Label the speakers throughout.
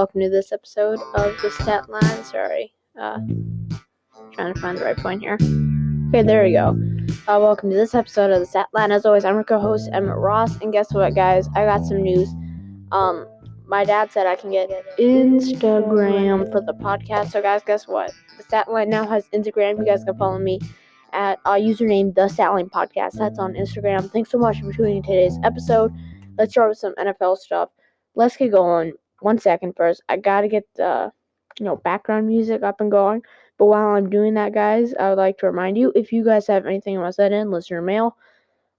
Speaker 1: welcome to this episode of the Stat Line. Sorry, uh, trying to find the right point here. Okay, there we go. Uh, welcome to this episode of the Stat Line. As always, I'm your co-host Emmett Ross, and guess what, guys? I got some news. Um, my dad said I can get Instagram for the podcast. So, guys, guess what? The Stat Line now has Instagram. You guys can follow me at uh, username the Stat Line Podcast. That's on Instagram. Thanks so much for tuning in today's episode. Let's start with some NFL stuff. Let's get going one second first. I gotta get the you know background music up and going. But while I'm doing that, guys, I would like to remind you if you guys have anything you want to send in, listener mail,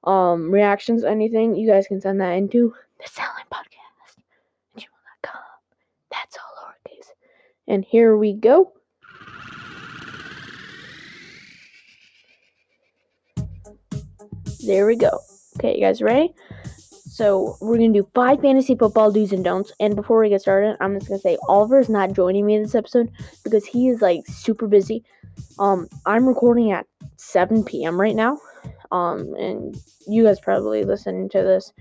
Speaker 1: um, reactions, anything, you guys can send that into the Statline Podcast gmail.com. That's all lowercase. And here we go. There we go. Okay, you guys ready? So we're gonna do five fantasy football do's and don'ts. And before we get started, I'm just gonna say Oliver is not joining me this episode because he is like super busy. Um, I'm recording at 7 p.m. right now. Um, and you guys probably listening to this,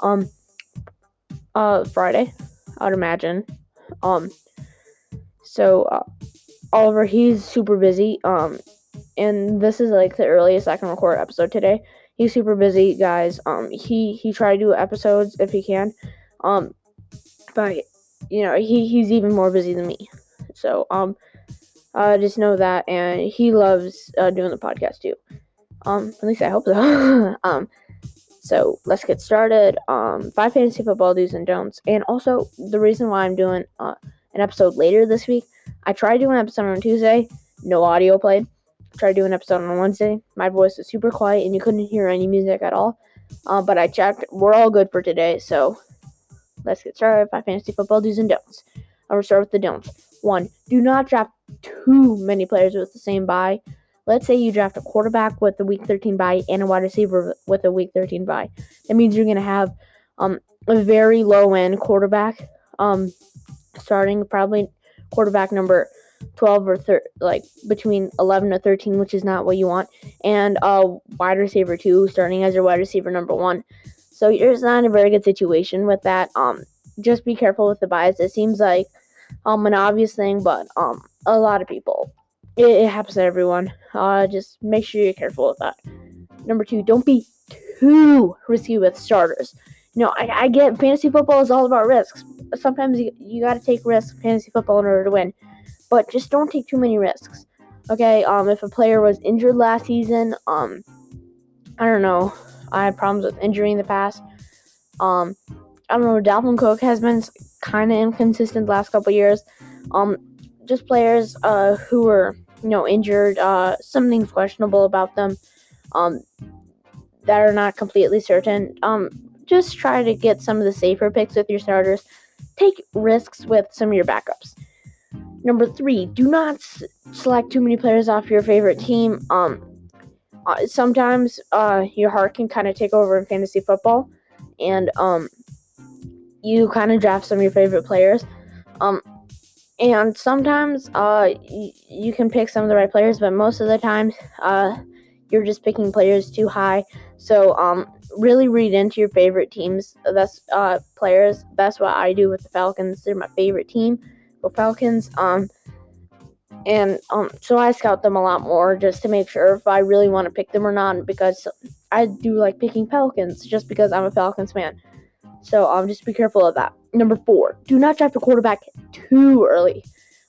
Speaker 1: um, uh, Friday, I'd imagine. Um, so uh, Oliver, he's super busy. Um, and this is like the earliest I can record episode today he's super busy, guys. Um, he he tried to do episodes if he can, um, but you know he he's even more busy than me. So um, uh, just know that, and he loves uh, doing the podcast too. Um, at least I hope so. um, so let's get started. Um, five fantasy football do's and don'ts, and also the reason why I'm doing uh, an episode later this week. I tried doing an episode on Tuesday, no audio played tried to do an episode on Wednesday. My voice was super quiet and you couldn't hear any music at all. Uh, but I checked. We're all good for today. So let's get started with my fantasy football do's and don'ts. I will start with the don'ts. One, do not draft too many players with the same bye. Let's say you draft a quarterback with a week 13 bye and a wide receiver with a week 13 bye. That means you're going to have um, a very low end quarterback um, starting probably quarterback number 12 or thir- like between 11 to 13, which is not what you want, and a wide receiver two starting as your wide receiver number one. So you're not in a very good situation with that. Um, just be careful with the bias. It seems like um an obvious thing, but um a lot of people it, it happens to everyone. Uh, just make sure you're careful with that. Number two, don't be too risky with starters. Know, I, I get fantasy football is all about risks. Sometimes you, you got to take risks fantasy football in order to win but just don't take too many risks. Okay, um, if a player was injured last season, um, I don't know, I had problems with injury in the past. Um, I don't know, Dalvin Cook has been kind of inconsistent last couple years. Um, just players uh, who were, you know, injured, uh, something's questionable about them, um, that are not completely certain. Um, just try to get some of the safer picks with your starters. Take risks with some of your backups. Number three, do not s- select too many players off your favorite team. Um, uh, sometimes uh, your heart can kind of take over in fantasy football, and um, you kind of draft some of your favorite players. Um, and sometimes uh, y- you can pick some of the right players, but most of the times uh, you're just picking players too high. So um, really read into your favorite teams. That's uh, players. That's what I do with the Falcons. They're my favorite team. Falcons. Um, and um, so I scout them a lot more just to make sure if I really want to pick them or not because I do like picking Falcons just because I'm a Falcons fan. So um, just be careful of that. Number four, do not draft a quarterback too early.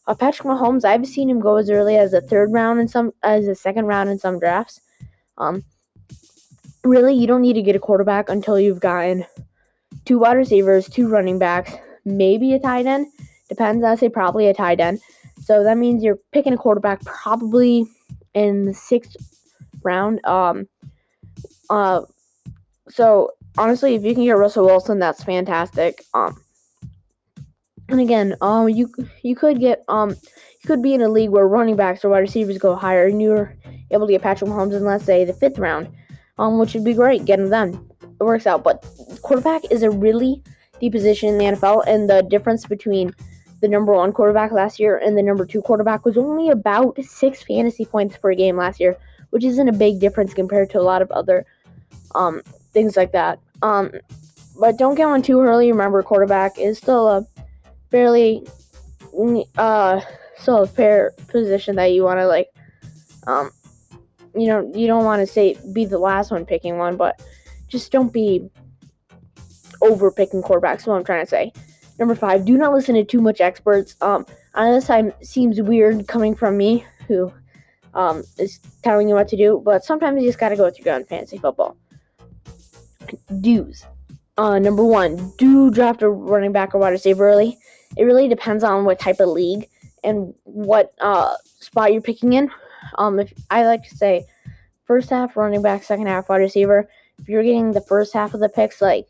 Speaker 1: Uh, Patrick Mahomes, I've seen him go as early as a third round in some, as a second round in some drafts. Um, really, you don't need to get a quarterback until you've gotten two wide receivers, two running backs, maybe a tight end Depends. I say probably a tight end. So that means you're picking a quarterback probably in the sixth round. Um. Uh. So honestly, if you can get Russell Wilson, that's fantastic. Um. And again, um, you you could get um, you could be in a league where running backs or wide receivers go higher, and you're able to get Patrick Mahomes in let's say the fifth round, um, which would be great. Getting them, it works out. But quarterback is a really deep position in the NFL, and the difference between the number one quarterback last year and the number two quarterback was only about six fantasy points per game last year, which isn't a big difference compared to a lot of other um, things like that. Um, but don't get one too early. Remember, quarterback is still a fairly uh still a fair position that you want to like um you know you don't want to say be the last one picking one, but just don't be over picking quarterbacks. What I'm trying to say. Number five, do not listen to too much experts. Um, I know this time seems weird coming from me, who um, is telling you what to do, but sometimes you just gotta go with your gut in fantasy football. Do's. Uh, number one, do draft a running back or wide receiver early. It really depends on what type of league and what uh, spot you're picking in. Um, if I like to say, first half running back, second half wide receiver. If you're getting the first half of the picks, like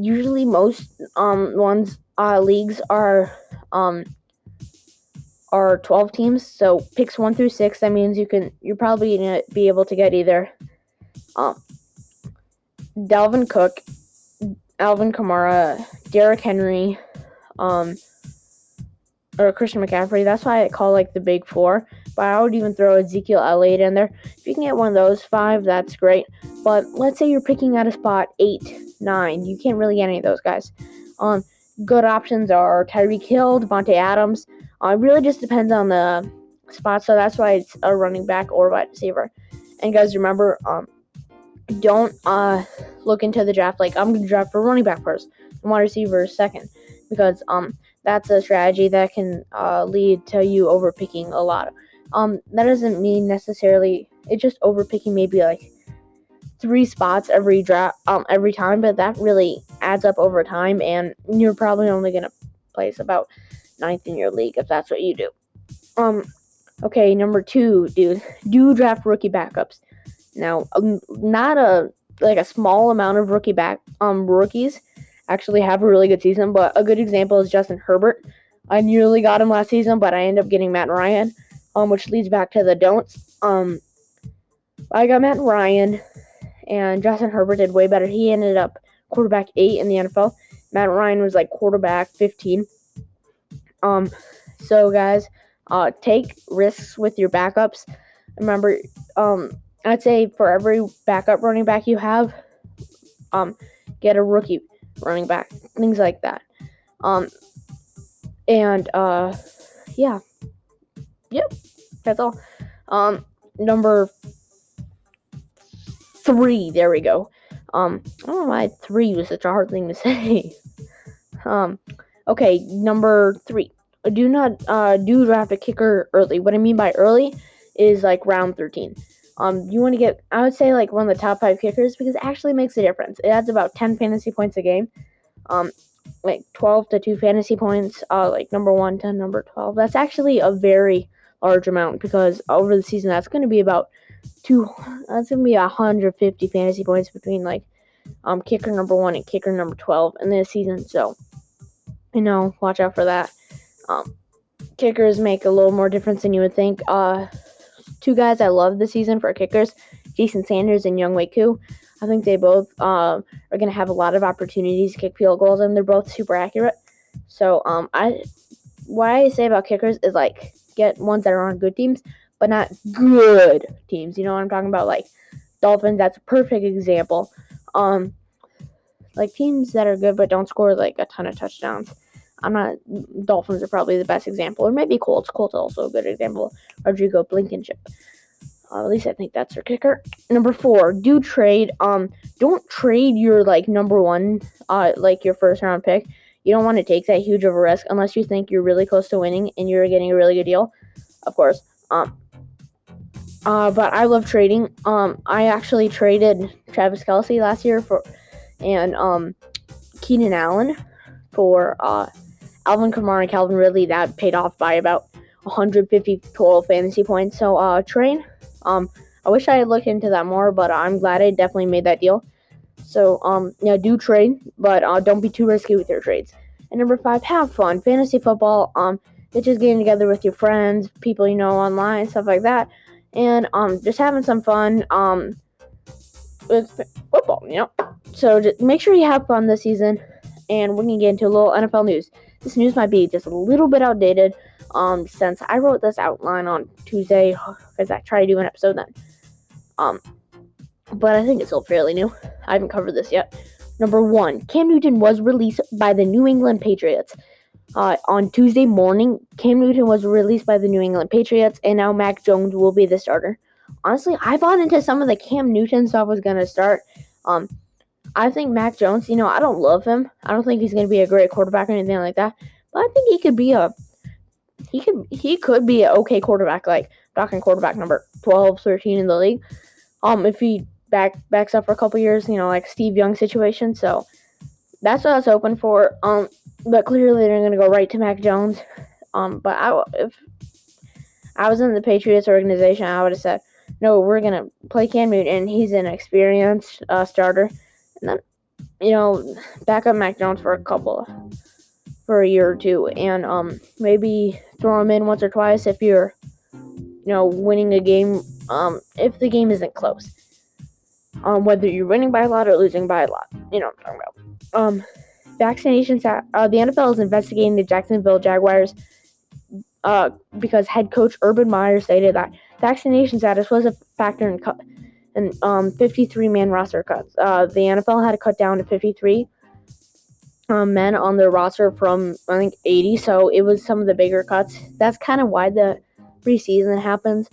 Speaker 1: usually most um ones uh leagues are um are 12 teams so picks 1 through 6 that means you can you're probably to be able to get either um Dalvin Cook, Alvin Kamara, Derrick Henry, um or Christian McCaffrey. That's why I call like the big 4, but I would even throw Ezekiel Elliott in there. If you can get one of those 5, that's great. But let's say you're picking at a spot 8, 9. You can't really get any of those guys. Um good options are Tyreek Hill, Davante Adams, uh, it really just depends on the spot, so that's why it's a running back or wide receiver. And guys, remember, um, don't uh look into the draft like I'm gonna draft for running back first and wide receiver second, because um that's a strategy that can uh, lead to you overpicking a lot. Um, that doesn't mean necessarily it's just overpicking maybe like three spots every draft um every time, but that really adds up over time, and you're probably only gonna place about ninth in your league if that's what you do. Um, okay, number two, dude, do draft rookie backups. Now, um, not a like a small amount of rookie back um rookies actually have a really good season, but a good example is Justin Herbert. I nearly got him last season, but I ended up getting Matt Ryan, um, which leads back to the don'ts. Um, I got Matt Ryan, and Justin Herbert did way better. He ended up quarterback eight in the NFL. Matt Ryan was like quarterback fifteen. Um, so guys, uh, take risks with your backups. Remember, um, I'd say for every backup running back you have, um, get a rookie running back, things like that. Um, and uh, yeah, yep, that's all. Um, number three, there we go. Um, I don't know why three was such a hard thing to say. um, Okay, number three. Do not uh, do draft a kicker early. What I mean by early is like round 13. Um, you want to get, I would say, like one of the top five kickers because it actually makes a difference. It adds about 10 fantasy points a game. Um, like 12 to 2 fantasy points, uh, like number 1 to number 12. That's actually a very large amount because over the season, that's going to be about two, that's to be 150 fantasy points between like um, kicker number 1 and kicker number 12 in this season. So, you know, watch out for that. Um, kickers make a little more difference than you would think. Uh, two guys I love this season for kickers, Jason Sanders and Younghoe Koo. I think they both uh, are going to have a lot of opportunities to kick field goals, and they're both super accurate. So, um, I what I say about kickers is like get ones that are on good teams, but not good teams. You know what I'm talking about? Like Dolphins, that's a perfect example. Um, like teams that are good but don't score like a ton of touchdowns. I'm not. Dolphins are probably the best example, or maybe Colts. Colts also a good example. Rodrigo Blankenship. Uh, at least I think that's their kicker. Number four, do trade. Um, don't trade your like number one, uh, like your first round pick. You don't want to take that huge of a risk unless you think you're really close to winning and you're getting a really good deal. Of course. Um. Uh, but I love trading. Um, I actually traded Travis Kelce last year for and um, Keenan Allen for uh, Alvin Kamara and Calvin Ridley. That paid off by about 150 total fantasy points. So, uh, train. Um, I wish I had looked into that more, but I'm glad I definitely made that deal. So, um, yeah, do trade, but uh, don't be too risky with your trades. And number five, have fun. Fantasy football. Um, it's just getting together with your friends, people you know online, stuff like that, and um, just having some fun. Um, with football, you know. So just make sure you have fun this season, and we're gonna get into a little NFL news. This news might be just a little bit outdated, um, since I wrote this outline on Tuesday because I tried to do an episode then. Um, but I think it's still fairly new. I haven't covered this yet. Number one, Cam Newton was released by the New England Patriots. Uh, on Tuesday morning, Cam Newton was released by the New England Patriots, and now Mac Jones will be the starter. Honestly, I bought into some of the Cam Newton stuff was gonna start. Um, I think Mac Jones. You know, I don't love him. I don't think he's gonna be a great quarterback or anything like that. But I think he could be a he could he could be an okay quarterback, like talking quarterback number 12, 13 in the league. Um, if he back backs up for a couple years, you know, like Steve Young situation. So that's what I was hoping for. Um, but clearly they're gonna go right to Mac Jones. Um, but I if I was in the Patriots organization, I would have said, no, we're gonna play Cam Newton. And he's an experienced uh, starter, and then you know back up Mac Jones for a couple for a year or two, and um maybe throw him in once or twice if you're you know winning a game. Um, if the game isn't close, um, whether you're winning by a lot or losing by a lot, you know what I'm talking about. Um, vaccinations. Uh, the NFL is investigating the Jacksonville Jaguars uh, because head coach Urban Meyer stated that vaccination status was a factor in cut um, 53 man roster cuts. Uh, the NFL had to cut down to 53 um, men on their roster from I think 80, so it was some of the bigger cuts. That's kind of why the preseason happens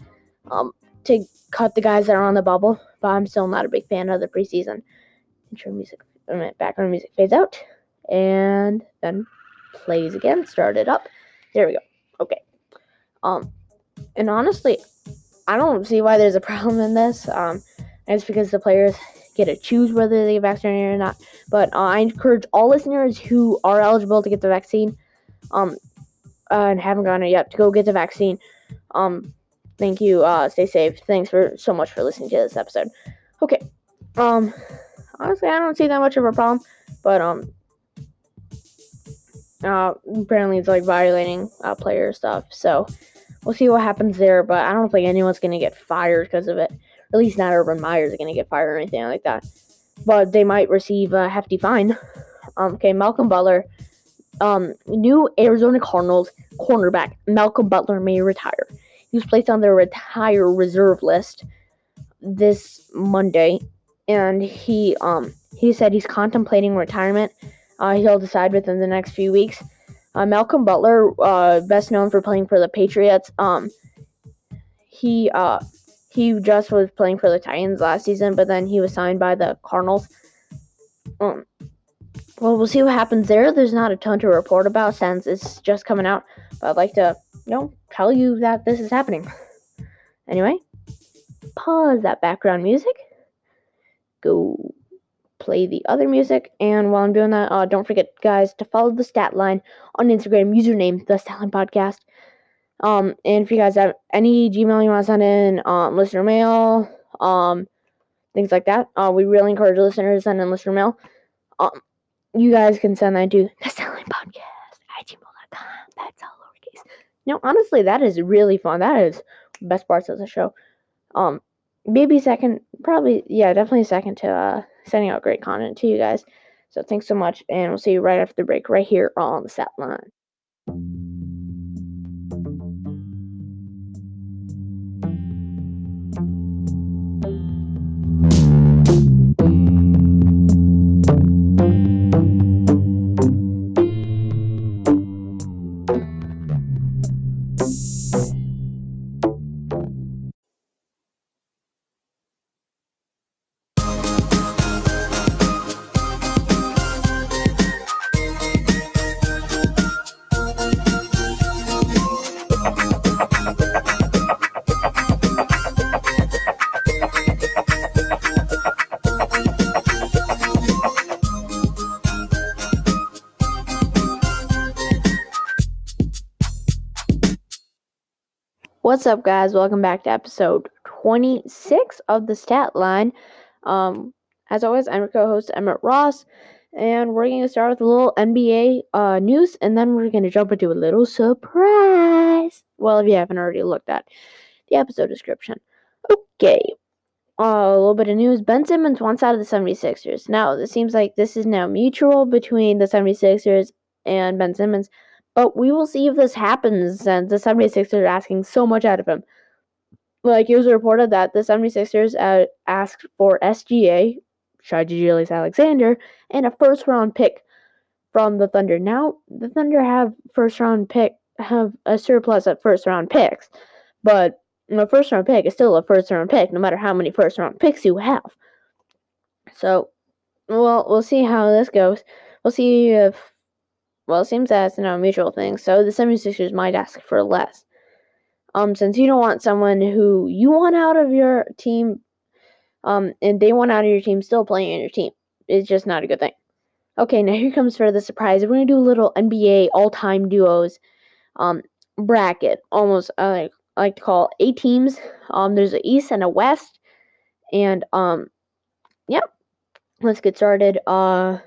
Speaker 1: um, to cut the guys that are on the bubble. But I'm still not a big fan of the preseason. Intro music, background music fades out, and then plays again. Start it up. There we go. Okay. Um, and honestly, I don't see why there's a problem in this. Um, it's because the players get to choose whether they get vaccinated or not. But uh, I encourage all listeners who are eligible to get the vaccine, um, uh, and haven't gotten it yet, to go get the vaccine. Um, thank you. Uh, stay safe. Thanks for so much for listening to this episode. Okay. Um, honestly, I don't see that much of a problem, but um, uh, apparently it's like violating uh, player stuff. So we'll see what happens there. But I don't think anyone's gonna get fired because of it. At least not Urban Meyer's gonna get fired or anything like that. But they might receive a hefty fine. Um, okay, Malcolm Butler, um, new Arizona Cardinals cornerback Malcolm Butler may retire. He was placed on their retire reserve list this Monday, and he um he said he's contemplating retirement uh, he'll decide within the next few weeks. Uh, Malcolm Butler, uh, best known for playing for the Patriots, um, he uh, he just was playing for the Titans last season, but then he was signed by the Cardinals. Um, well, we'll see what happens there. There's not a ton to report about since it's just coming out, but I'd like to, you know, tell you that this is happening. Anyway, pause that background music. Go play the other music. And while I'm doing that, uh, don't forget, guys, to follow the stat line on Instagram, username the Statline Podcast. Um, and if you guys have any Gmail you want to send in, um, listener mail, um, things like that, uh, we really encourage listeners to send in listener mail. Um, you guys can send that to the Statline Podcast at gmail.com. That's all lowercase. No, honestly, that is really fun. That is best parts of the show. Um, maybe second, probably, yeah, definitely second to uh, sending out great content to you guys. So thanks so much, and we'll see you right after the break, right here on the Stat Line. Up, guys? Welcome back to episode 26 of the Stat Line. Um, as always, I'm your co-host Emmett Ross, and we're going to start with a little NBA uh, news, and then we're going to jump into a little surprise. Well, if you haven't already looked at the episode description. Okay, uh, a little bit of news. Ben Simmons wants out of the 76ers. Now, it seems like this is now mutual between the 76ers and Ben Simmons. But we will see if this happens since the 76ers are asking so much out of him. Like, it was reported that the 76ers uh, asked for SGA, Shai Gilgeous Alexander, and a first round pick from the Thunder. Now the Thunder have first round pick have a surplus of first round picks, but a first round pick is still a first round pick, no matter how many first round picks you have. So, well, we'll see how this goes. We'll see if well, it seems that it's not a mutual thing, so the 76ers might ask for less. Um, since you don't want someone who you want out of your team, um, and they want out of your team still playing in your team. It's just not a good thing. Okay, now here comes for the surprise. We're gonna do a little NBA all-time duos, um, bracket. Almost, I like, I like to call eight teams. Um, there's a East and a West, and um, yep. Let's get started. Uh,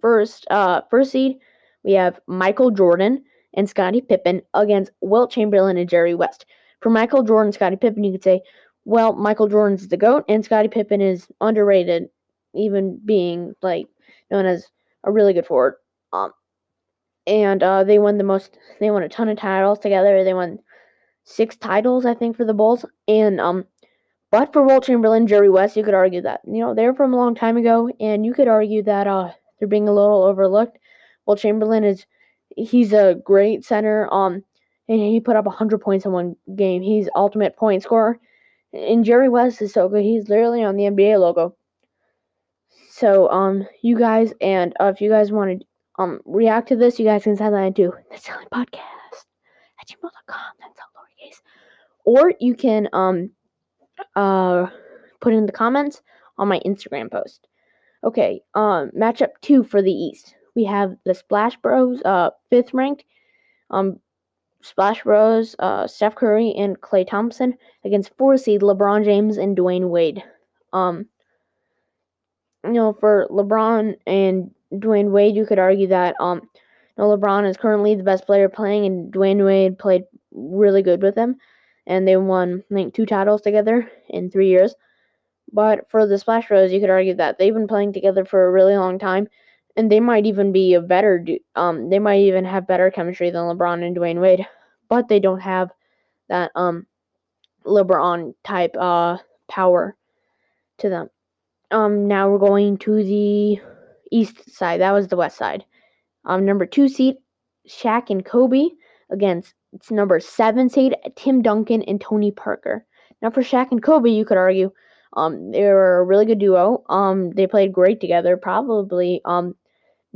Speaker 1: first, uh, first seed we have Michael Jordan and Scottie Pippen against Wilt Chamberlain and Jerry West. For Michael Jordan, Scottie Pippen, you could say, well, Michael Jordan's the GOAT and Scottie Pippen is underrated, even being like known as a really good forward. Um, and uh, they won the most, they won a ton of titles together. They won six titles, I think, for the Bulls. And, um, but for Wilt Chamberlain, Jerry West, you could argue that, you know, they're from a long time ago, and you could argue that uh, they're being a little overlooked well, Chamberlain is he's a great center. Um, and he put up 100 points in one game. He's ultimate point scorer. And Jerry West is so good. He's literally on the NBA logo. So, um, you guys, and uh, if you guys want to um react to this, you guys can send that into the Statline Podcast at gmail.com. That's all lowercase. Or you can um uh put in the comments on my Instagram post. Okay, um, matchup two for the East we have the Splash Bros, uh, fifth ranked. Um, Splash Bros, uh, Steph Curry and Klay Thompson against four seed LeBron James and Dwyane Wade. Um, you know, for LeBron and Dwyane Wade, you could argue that um, you know, LeBron is currently the best player playing, and Dwayne Wade played really good with him, and they won I think two titles together in three years. But for the Splash Bros, you could argue that they've been playing together for a really long time, and they might even be a better um they might even have better chemistry than LeBron and Dwyane Wade, but they don't have that um LeBron type uh power to them. Um now we're going to the east side. That was the west side. Um number 2 seed Shaq and Kobe against it's number 7 seed Tim Duncan and Tony Parker. Now for Shaq and Kobe, you could argue um, they were a really good duo. Um, they played great together. Probably um,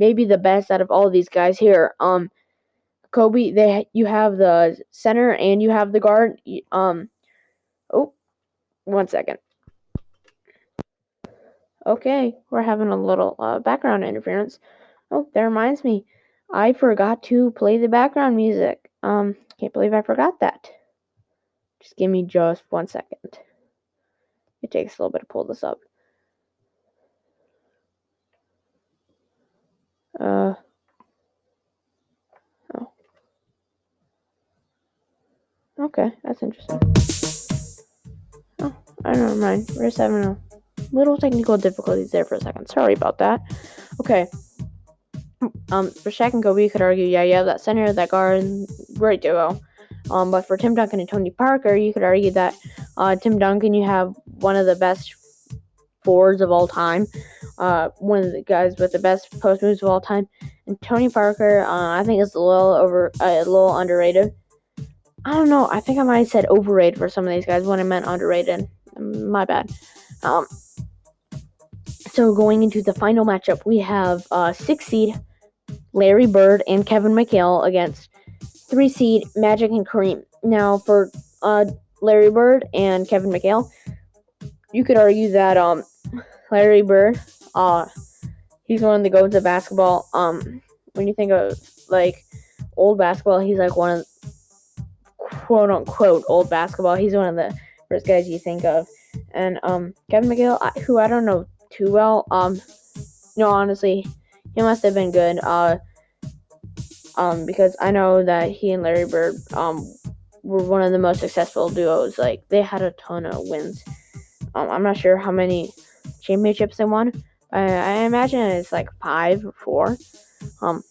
Speaker 1: maybe the best out of all these guys here. Um, Kobe, they you have the center and you have the guard. Um, oh, one second. Okay, we're having a little uh, background interference. Oh, that reminds me, I forgot to play the background music. Um, can't believe I forgot that. Just give me just one second. It takes a little bit to pull this up. Uh, oh. Okay, that's interesting. Oh, I don't mind. We're just having a little technical difficulties there for a second. Sorry about that. Okay. Um, for Shaq and Kobe, you could argue, yeah, have that center, that guard, great duo. Um, but for Tim Duncan and Tony Parker, you could argue that uh, Tim Duncan, you have one of the best forwards of all time uh, one of the guys with the best post moves of all time. And Tony Parker, uh, I think is a little over, uh, a little underrated. I don't know. I think I might have said overrated for some of these guys when I meant underrated. My bad. Um, so going into the final matchup, we have uh, six seed Larry Bird and Kevin McHale against three seed Magic and Kareem. Now for uh, Larry Bird and Kevin McHale, you could argue that um, Larry Bird uh he's one of the goats of basketball. Um when you think of like old basketball, he's like one of quote unquote old basketball. He's one of the first guys you think of. And um Kevin McHale, who I don't know too well, um no honestly, he must have been good. Uh um because I know that he and Larry Bird um were one of the most successful duos. Like they had a ton of wins. Um, I'm not sure how many championships they won, I, I imagine it's like five or four. Um,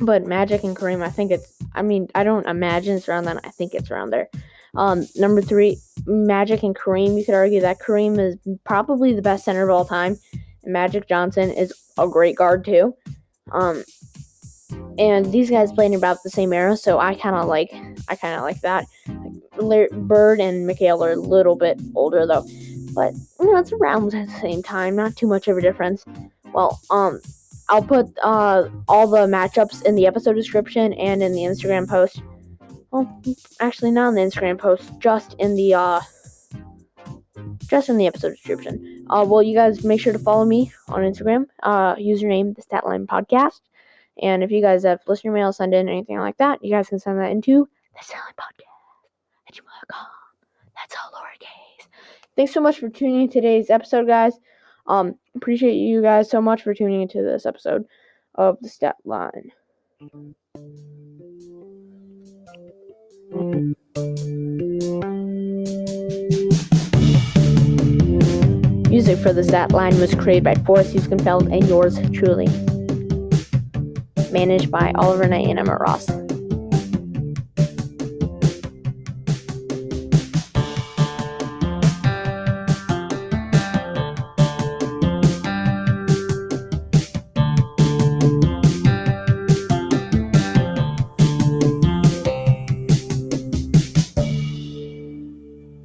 Speaker 1: but Magic and Kareem, I think it's. I mean, I don't imagine it's around that. I think it's around there. Um, number three, Magic and Kareem. You could argue that Kareem is probably the best center of all time. And Magic Johnson is a great guard too. Um, and these guys played in about the same era, so I kind of like I kind of like that. Bird and McHale are a little bit older though, but you know it's around at the same time, not too much of a difference. Well, um, I'll put uh all the matchups in the episode description and in the Instagram post. Well, actually not in the Instagram post, just in the uh just in the episode description. Uh, well, you guys make sure to follow me on Instagram. Uh, username the Statline Podcast. And if you guys have listener mail, send in anything like that, you guys can send that into the Statline Podcast at. That's all lowercase. Thanks so much for tuning in today's episode, guys. Um, appreciate you guys so much for tuning into this episode of the Stat Line. Music for the Stat Line was created by Forrest Huskenfeld and yours truly. Managed by Oliver Emmett Ross.